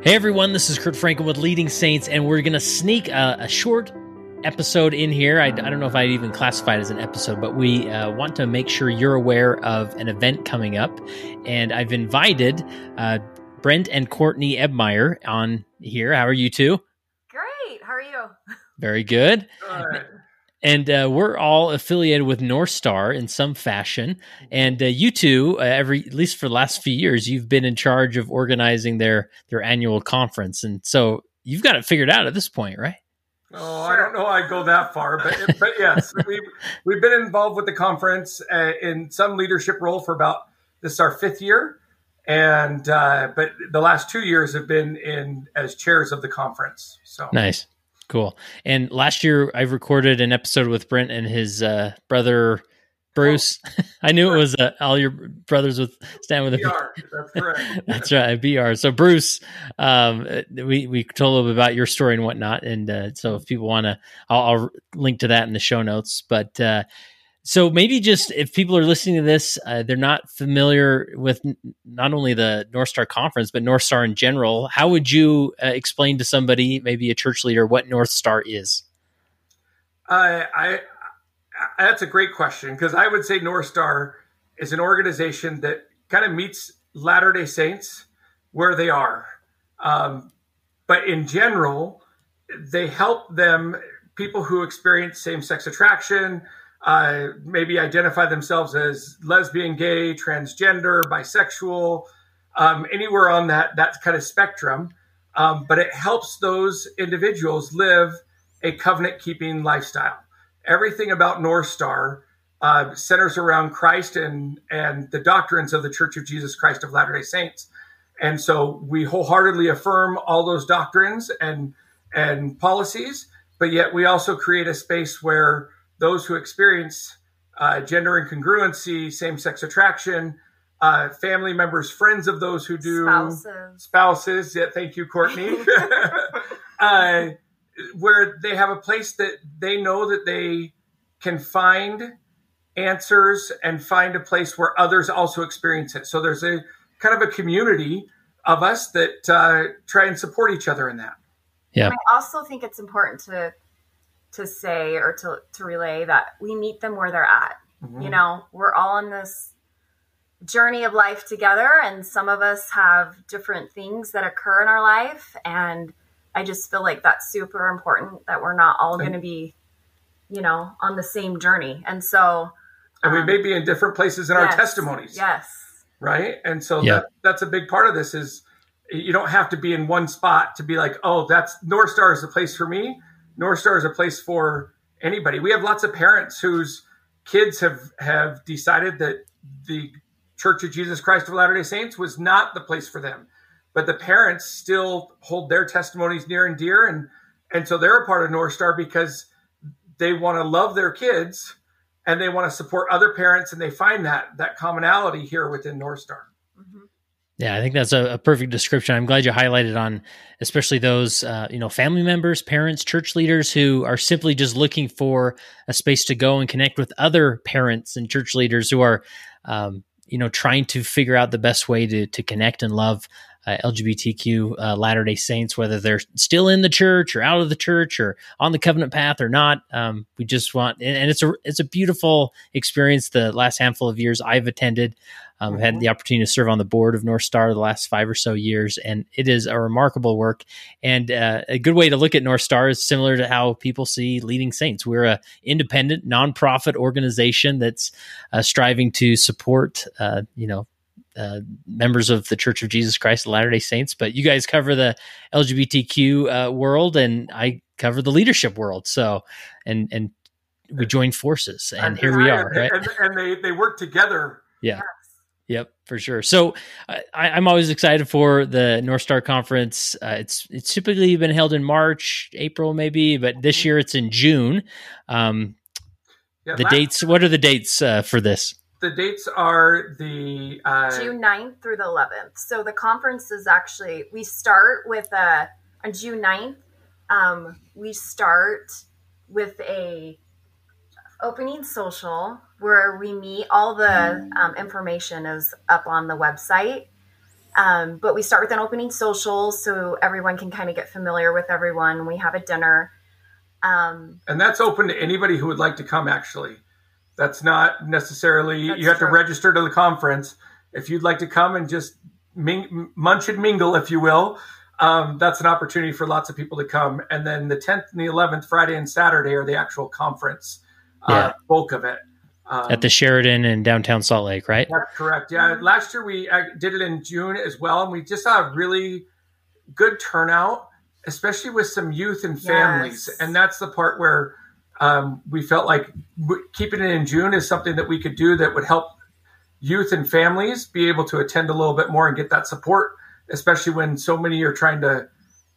Hey everyone, this is Kurt Francom with Leading Saints, and we're going to sneak a, a, short episode in here. I, I, don't know if I'd even classify it as an episode, but we uh, want to make sure you're aware of an event coming up. And I've invited uh, Brent and Courtney Ebmeyer on here. How are you two? Great. How are you? Very good. good and uh, we're all affiliated with North Star in some fashion. And uh, you two, uh, every at least for the last few years, you've been in charge of organizing their their annual conference, and so you've got it figured out at this point, right? Oh, I don't know. I go that far, but but yes, we've we've been involved with the conference uh, in some leadership role for about this is our fifth year, and uh, but the last two years have been in as chairs of the conference. So nice. Cool. And last year I recorded an episode with Brent and his uh, brother Bruce. Oh, I knew it was uh, all your brothers with stand with BR. A That's correct. That's right, BR. So Bruce, um, we we told a little bit about your story and whatnot, and uh, so if people want to, I'll, I'll, link to that in the show notes. But uh, so maybe just if people are listening to this, uh, they're not familiar with n- not only the North Star Conference but North Star in general. How would you uh, explain to somebody, maybe a church leader, what North Star is? Uh, I that's a great question because I would say North Star is an organization that kind of meets Latter Day Saints where they are, um, but in general, they help them people who experience same sex attraction uh, maybe identify themselves as lesbian, gay, transgender, bisexual, um, anywhere on that that kind of spectrum. Um, but it helps those individuals live a covenant keeping lifestyle. Everything about North Star uh, centers around Christ and and the doctrines of the Church of Jesus Christ of Latter Day Saints. And so we wholeheartedly affirm all those doctrines and and policies, but yet we also create a space where those who experience uh, gender incongruency, same sex attraction, uh, family members, friends of those who do, spouses. spouses yeah, thank you, Courtney. uh, where they have a place that they know that they can find answers and find a place where others also experience it. So there's a kind of a community of us that uh, try and support each other in that. Yeah. I also think it's important to to say or to, to relay that we meet them where they're at. Mm-hmm. You know, we're all on this journey of life together, and some of us have different things that occur in our life. And I just feel like that's super important that we're not all going to be, you know, on the same journey. And so, and we um, may be in different places in yes, our testimonies. Yes. Right. And so yeah. that, that's a big part of this is you don't have to be in one spot to be like, oh, that's North Star is the place for me. North Star is a place for anybody. We have lots of parents whose kids have have decided that the Church of Jesus Christ of Latter Day Saints was not the place for them, but the parents still hold their testimonies near and dear, and and so they're a part of North Star because they want to love their kids and they want to support other parents, and they find that that commonality here within North Star. Yeah, I think that's a, a, perfect description. I'm glad you highlighted on, especially those uh, you know family members, parents, church leaders who are simply just looking for a space to go and connect with other parents and church leaders who are, um, you know, trying to figure out the best way to to connect and love uh, LGBTQ uh, Latter Day Saints, whether they're still in the church or out of the church or on the covenant path or not. Um, we just want, and, and, it's a it's a beautiful experience. The last handful of years I've attended, um, I've had mm-hmm. the opportunity to serve on the board of North Star the last five or so years, and it is a remarkable work. And uh, a good way to look at North Star is similar to how people see Leading Saints. We're a independent, nonprofit organization that's uh, striving to support, uh, you know, uh, members of the Church of Jesus Christ of Latter Day Saints. But you guys cover the LGBTQ uh, world, and I cover the leadership world. So, and and we join forces, and, and here we are, right? And, and, they they work together. Yeah. Yep, for sure. So I, am always excited for the North Star Conference. Uh, it's it's typically been held in March, April, maybe, but this year it's in June. Um, yeah, the dates. What are the dates uh, for this? The dates are the uh, June 9th through the 11th. So the conference is actually we start with a uh, on June 9th. Um, we start with a opening social where we meet. All the um, information is up on the website. Um, but we start with an opening social so everyone can kind of get familiar with everyone. We have a dinner. Um, and that's open to anybody who would like to come, actually. That's not necessarily, that's you have true. to register to the conference. If you'd like to come and just ming- munch and mingle, if you will, um, that's an opportunity for lots of people to come. And then the 10th and the 11th, Friday and Saturday, are the actual conference uh, yeah. bulk of it. Um, At the Sheraton in downtown Salt Lake, right? That's correct. Yeah. Last year we uh, did it in June as well. And we just saw a really good turnout, especially with some youth and families. Yes. And that's the part where um, we felt like keeping it in June is something that we could do that would help youth and families be able to attend a little bit more and get that support especially when so many are trying to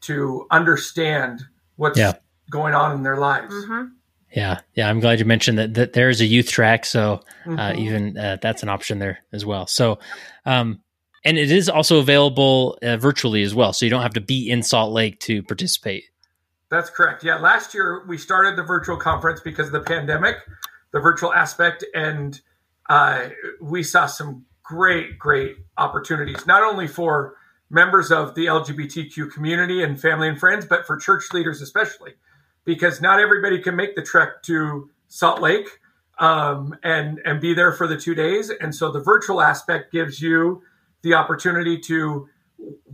to understand what's yeah. going on in their lives. Mm-hmm. Yeah, yeah, I'm glad you mentioned that. That there is a youth track, so uh, mm-hmm. even uh, that's an option there as well. So, um, and it is also available uh, virtually as well, so you don't have to be in Salt Lake to participate. That's correct. Yeah, last year we started the virtual conference because of the pandemic, the virtual aspect, and uh, we saw some great, great opportunities, not only for members of the LGBTQ community and family and friends, but for church leaders especially, because not everybody can make the trek to Salt Lake um, and and be there for the two days. And so the virtual aspect gives you the opportunity to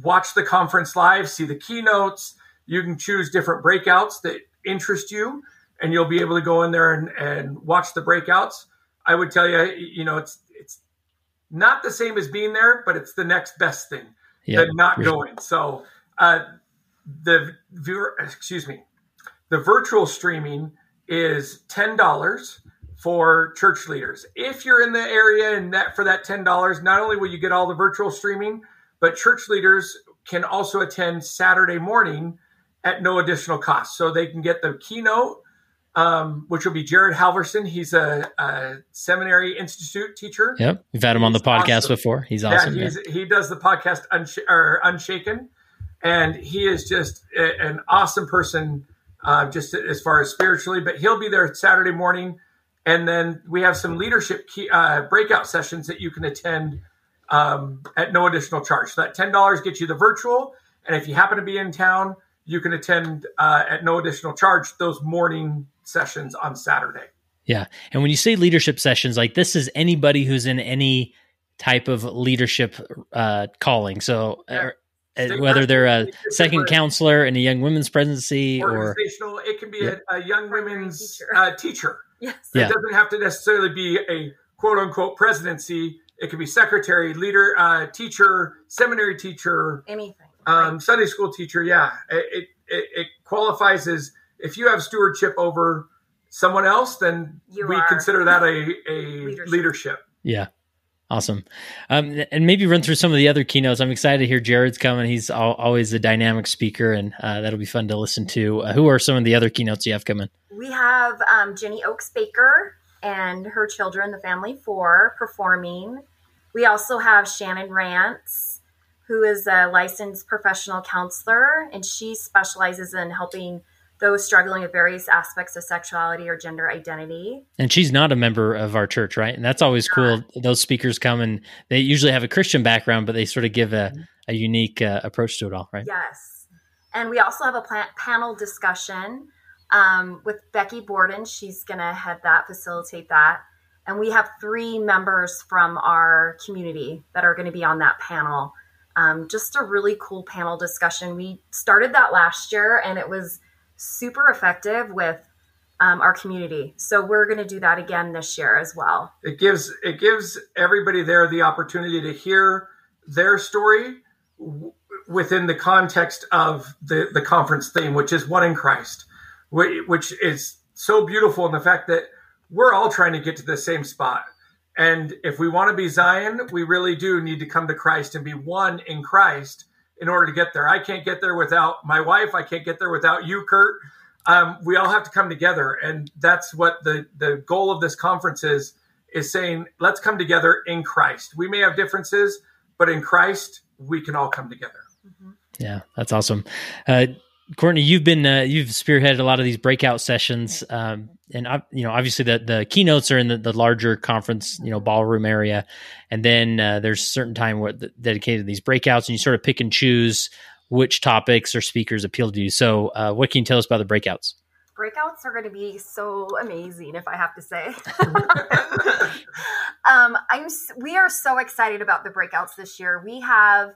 watch the conference live, see the keynotes. You can choose different breakouts that interest you, and you'll be able to go in there and, and watch the breakouts. I would tell you, you know, it's it's not the same as being there, but it's the next best thing yep. than not going. So uh, the viewer, excuse me, the virtual streaming is ten dollars for church leaders. If you're in the area and that for that ten dollars, not only will you get all the virtual streaming, but church leaders can also attend Saturday morning at no additional cost. So they can get the keynote, um, which will be Jared Halverson. He's a, a, seminary institute teacher. Yep, we've had him on the podcast awesome. before. He's awesome. Yeah, he's, yeah. he does the podcast Unsh- or Unshaken, and he is just a, an awesome person, uh, just as far as spiritually. But he'll be there Saturday morning, and then we have some leadership key, uh, breakout sessions that you can attend um, at no additional charge. So that ten dollars gets you the virtual, and if you happen to be in town, you can attend uh, at no additional charge those morning sessions on Saturday. Yeah. And when you say leadership sessions, like this is anybody who's in any type of leadership uh, calling. So uh, whether they're a second counselor in a young women's presidency or it can be yeah. a, a, young women's teacher. Uh, teacher. Yes. It yeah. doesn't have to necessarily be a quote unquote presidency. It could be secretary, leader, uh, teacher, seminary teacher, anything. Um, right. Sunday school teacher. Yeah. It, it, it qualifies as if you have stewardship over someone else, then you we consider that a, a leadership. leadership. Yeah. Awesome. Um, and maybe run through some of the other keynotes. I'm excited to hear Jared's coming. He's al- always a dynamic speaker, and uh, that'll be fun to listen to. Uh, who are some of the other keynotes you have coming? We have um, Jenny Oaks Baker and her children, the family four, performing. We also have Shannon Rance, who is a licensed professional counselor, and she specializes in helping those struggling with various aspects of sexuality or gender identity. And she's not a member of our church, right? And that's always cool. Those speakers come and they usually have a Christian background, but they sort of give a, a unique uh, approach to it all, right? Yes. And we also have a plant panel discussion um, with Becky Borden. She's going to head that, facilitate that. And we have three members from our community that are going to be on that panel. Um, just a really cool panel discussion. We started that last year and it was super effective with um, our community. So we're going to do that again this year as well. It gives it gives everybody there the opportunity to hear their story w- within the context of the the conference theme, which is one in Christ, which is so beautiful in the fact that we're all trying to get to the same spot. And if we want to be Zion, we really do need to come to Christ and be one in Christ in order to get there. I can't get there without my wife. I can't get there without you, Kurt. Um, we all have to come together, and that's what the the goal of this conference is: is saying let's come together in Christ. We may have differences, but in Christ we can all come together. Mm-hmm. Yeah, that's awesome. Uh, Courtney, you've been uh, you've spearheaded a lot of these breakout sessions, um, and you know obviously the the keynotes are in the, the larger conference you know ballroom area, and then uh, there's certain time dedicated to these breakouts, and you sort of pick and choose which topics or speakers appeal to you. So, uh, what can you tell us about the breakouts? Breakouts are going to be so amazing, if I have to say. um, I'm we are so excited about the breakouts this year. We have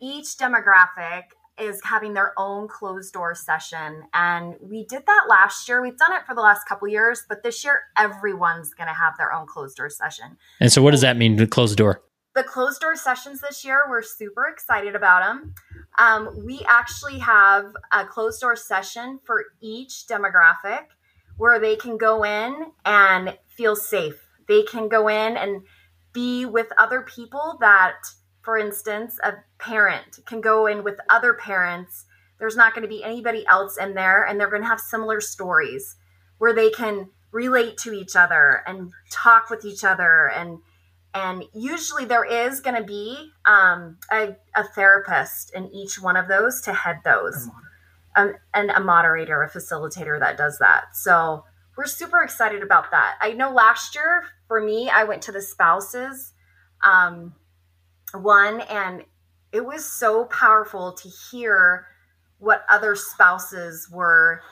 each demographic is having their own closed door session. And we did that last year. We've done it for the last couple years, but this year everyone's going to have their own closed door session. And so, what does that mean to close door? The closed door sessions this year, we're super excited about them. Um, we actually have a closed door session for each demographic where they can go in and feel safe. They can go in and be with other people that for instance, a parent can go in with other parents. There's not going to be anybody else in there, and they're going to have similar stories where they can relate to each other and talk with each other and and usually there is going to be um, a, a, therapist in each one of those to head those. Um, and a moderator a facilitator that does that. So we're super excited about that. I know last year for me i went to the spouses um, one and it was so powerful to hear what other spouses were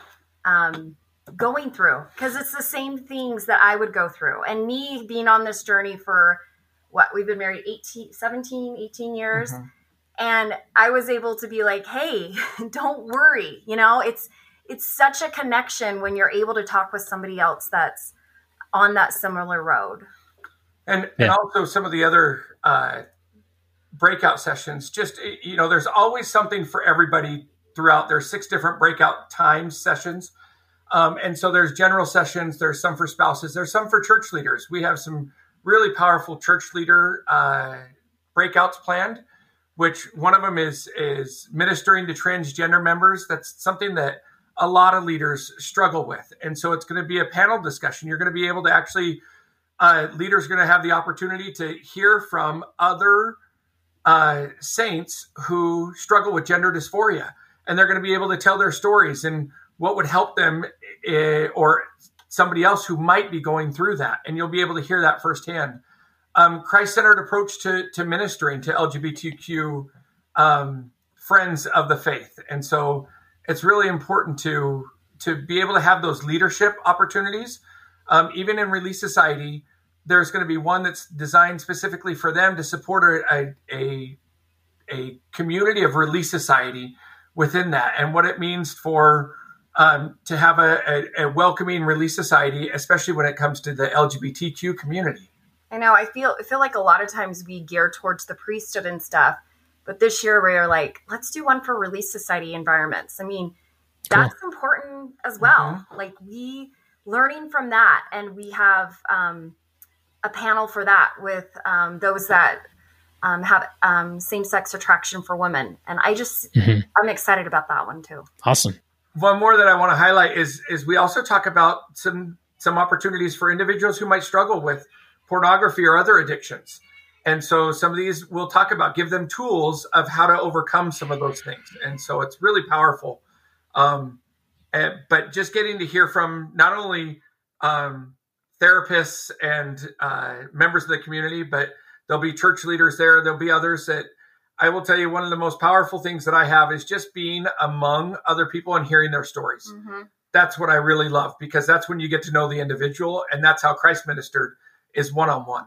um, going through because it's the same things that I would go through. And me being on this journey for what we've been married 18, 17, 18 years. Mm-hmm. And I was able to be like, hey, don't worry. You know, it's it's such a connection when you're able to talk with somebody else that's on that similar road. And, yeah. and also some of the other uh, breakout sessions just you know there's always something for everybody throughout. There's six different breakout time sessions. Um, and so there's general sessions there's some for spouses there's some for church leaders. We have some really powerful church leader uh, breakouts planned which one of them is is ministering to transgender members. That's something that a lot of leaders struggle with. And so it's going to be a panel discussion. You're going to be able to actually uh, leaders are going to have the opportunity to hear from other uh, saints who struggle with gender dysphoria, and they're going to be able to tell their stories and what would help them, uh, or somebody else who might be going through that, and you'll be able to hear that firsthand. Um, Christ-centered approach to to ministering to LGBTQ um, friends of the faith, and so it's really important to to be able to have those leadership opportunities, um, even in Relief Society there's going to be one that's designed specifically for them to support a, a, a community of relief society within that and what it means for um, to have a, a, a, welcoming relief society, especially when it comes to the LGBTQ community. I know. I feel I feel like a lot of times we gear towards the priesthood and stuff, but this year we are like, let's do one for relief society environments. I mean, that's cool. important as well. Mm-hmm. Like we learning from that, and we have um, a panel for that with um, those that um, have um, same-sex attraction for women, and I just mm-hmm. I'm excited about that one too. Awesome. One more that I want to highlight is is we also talk about some some opportunities for individuals who might struggle with pornography or other addictions. And so some of these we'll talk about, give them tools of how to overcome some of those things. And so it's really powerful. Um, and, but just getting to hear from not only um, therapists and uh, members of the community, but there'll be church leaders there. There'll be others that I will tell you one of the most powerful things that I have is just being among other people and hearing their stories. Mm-hmm. That's what I really love because that's when you get to know the individual, and that's how Christ ministered is one on one.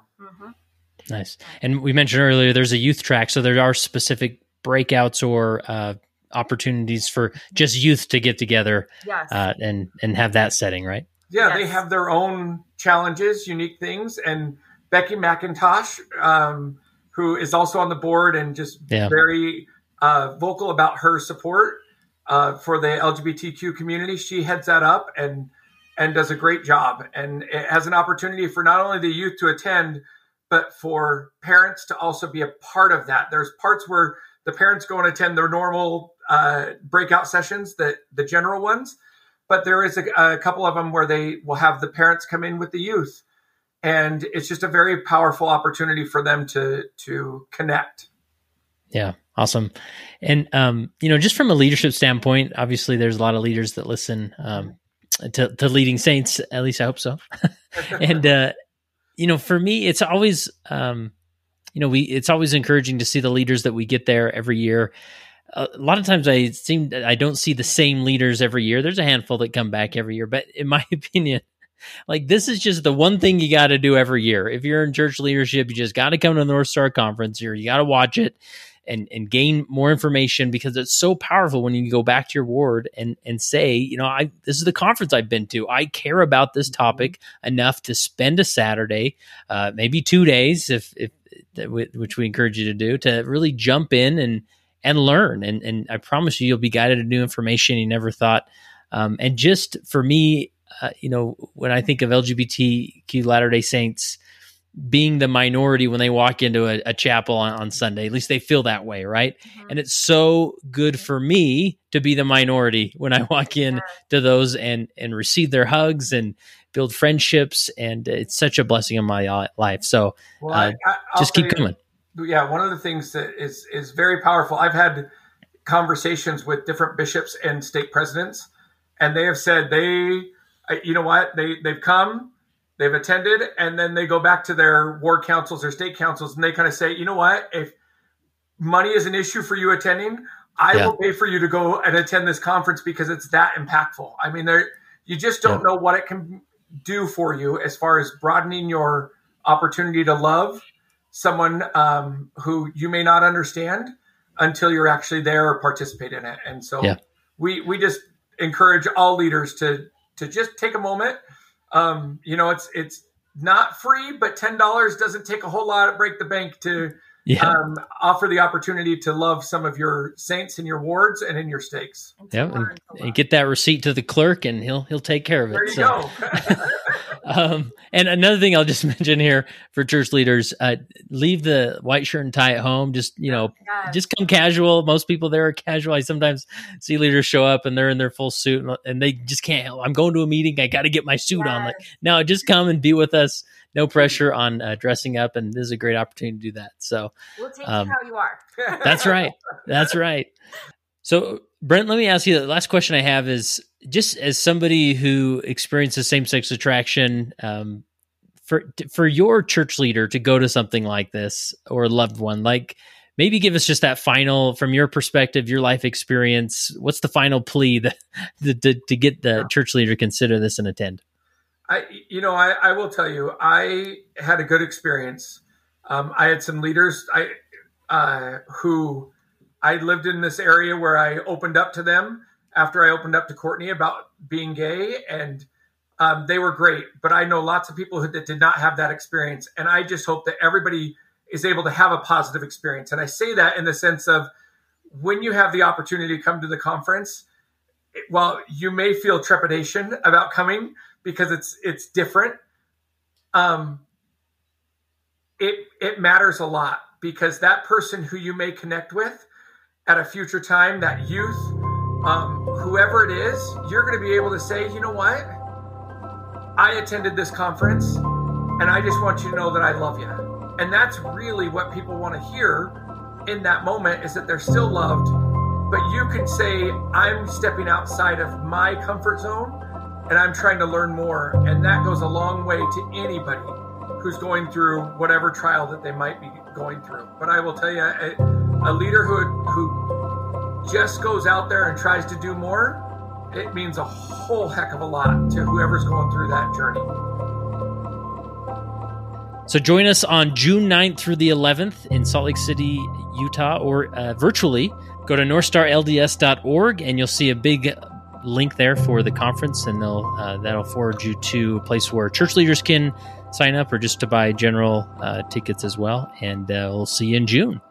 Nice. And we mentioned earlier there's a youth track, so there are specific breakouts or uh, opportunities for just youth to get together yes. uh, and and have that setting, right? Yeah, yes. they have their own challenges, unique things. And Becky McIntosh, um, who is also on the board and just yeah. very uh, vocal about her support uh, for the LGBTQ community, she heads that up and and does a great job. And it has an opportunity for not only the youth to attend, but for parents to also be a part of that. There's parts where the parents go and attend their normal uh, breakout sessions, that the general ones but there is a, a couple of them where they will have the parents come in with the youth and it's just a very powerful opportunity for them to to connect Yeah, awesome. And um, you know, just from a leadership standpoint, obviously there's a lot of leaders that listen um, to, to leading saints. At least I hope so. and uh, you know, for me, it's always um, you know, we it's always encouraging to see the leaders that we get there every year. A lot of times I seem I don't see the same leaders every year. There's a handful that come back every year, but in my opinion, like this is just the one thing you got to do every year. If you're in church leadership, you just got to come to the North Star Conference or you got to watch it and and gain more information because it's so powerful when you go back to your ward and and say, you know, I this is the conference I've been to. I care about this mm-hmm. topic enough to spend a Saturday, uh, maybe two days, if if which we encourage you to do, to really jump in and and learn. And and I promise you, you'll be guided to new information you never thought. Um, and just for me, uh, you know, when I think of LGBTQ Latter Day Saints being the minority when they walk into a, a chapel on, on, Sunday, at least they feel that way, right? Mm-hmm. And it's so good for me to be the minority when I walk in yeah. to those and and receive their hugs and build friendships, and it's such a blessing in my life. So well, uh, I, just keep coming. Yeah, one of the things that is is very powerful. I've had conversations with different bishops and stake presidents, and they have said they you know what? They they've come, they've attended, and then they go back to their ward councils or stake councils, and they kind of say, you know what? If money is an issue for you attending, I yeah. will pay for you to go and attend this conference because it's that impactful. I mean, there you just don't yeah. know what it can do for you as far as broadening your opportunity to love someone um, who you may not understand until you're actually there or participate in it. And so yeah. we we just encourage all leaders to to just take a moment. Um, you know, it's it's not free, but ten dollars doesn't take a whole lot to break the bank to yeah. um, offer the opportunity to love some of your saints in your wards and in your stakes. Yeah, and, and, get that receipt to the clerk, and he'll he'll take care of it. There you so. go. um, and another thing I'll just mention here for church leaders: uh, leave the white shirt and tie at home. Just you know, just come casual. Most people there are casual. I sometimes see leaders show up and they're in their full suit and, and they just can't help. I'm going to a meeting. I got to get my suit yes. on. Like, no, just come and be with us. No pressure on uh, dressing up, and this is a great opportunity to do that. So we'll take um, you how you are. that's right. That's right. So Brent, let me ask you the last question I have is just as somebody who experiences same sex attraction, um, for for your church leader to go to something like this or a loved one, like maybe give us just that final, from your perspective, your life experience. What's the final plea that, to, to get the church leader to consider this and attend? I, you know, I, I will tell you, I had a good experience. Um, I had some leaders I uh, who I lived in this area where I opened up to them after I opened up to Courtney about being gay, and um, they were great. But I know lots of people who, that did not have that experience, and I just hope that everybody is able to have a positive experience. And I say that in the sense of when you have the opportunity to come to the conference, while you may feel trepidation about coming because it's it's different, um, it it matters a lot because that person who you may connect with at a future time, that youth, um, whoever it is, you're going to be able to say, you know what? I attended this conference and I just want you to know that I love you. And that's really what people want to hear in that moment is that they're still loved, but you can say, I'm stepping outside of my comfort zone and I'm trying to learn more. And that goes a long way to anybody who's going through whatever trial that they might be going through. But I will tell you, a, a leader who who just goes out there and tries to do more, it means a whole heck of a lot to whoever's going through that journey. So join us on June 9th through the 11th in Salt Lake City, Utah, or uh, virtually. Go to northstarlds.org and you'll see a big link there for the conference, and they'll uh, that'll forward you to a place where church leaders can sign up or just to buy general uh, tickets as well. And uh, we'll see you in June.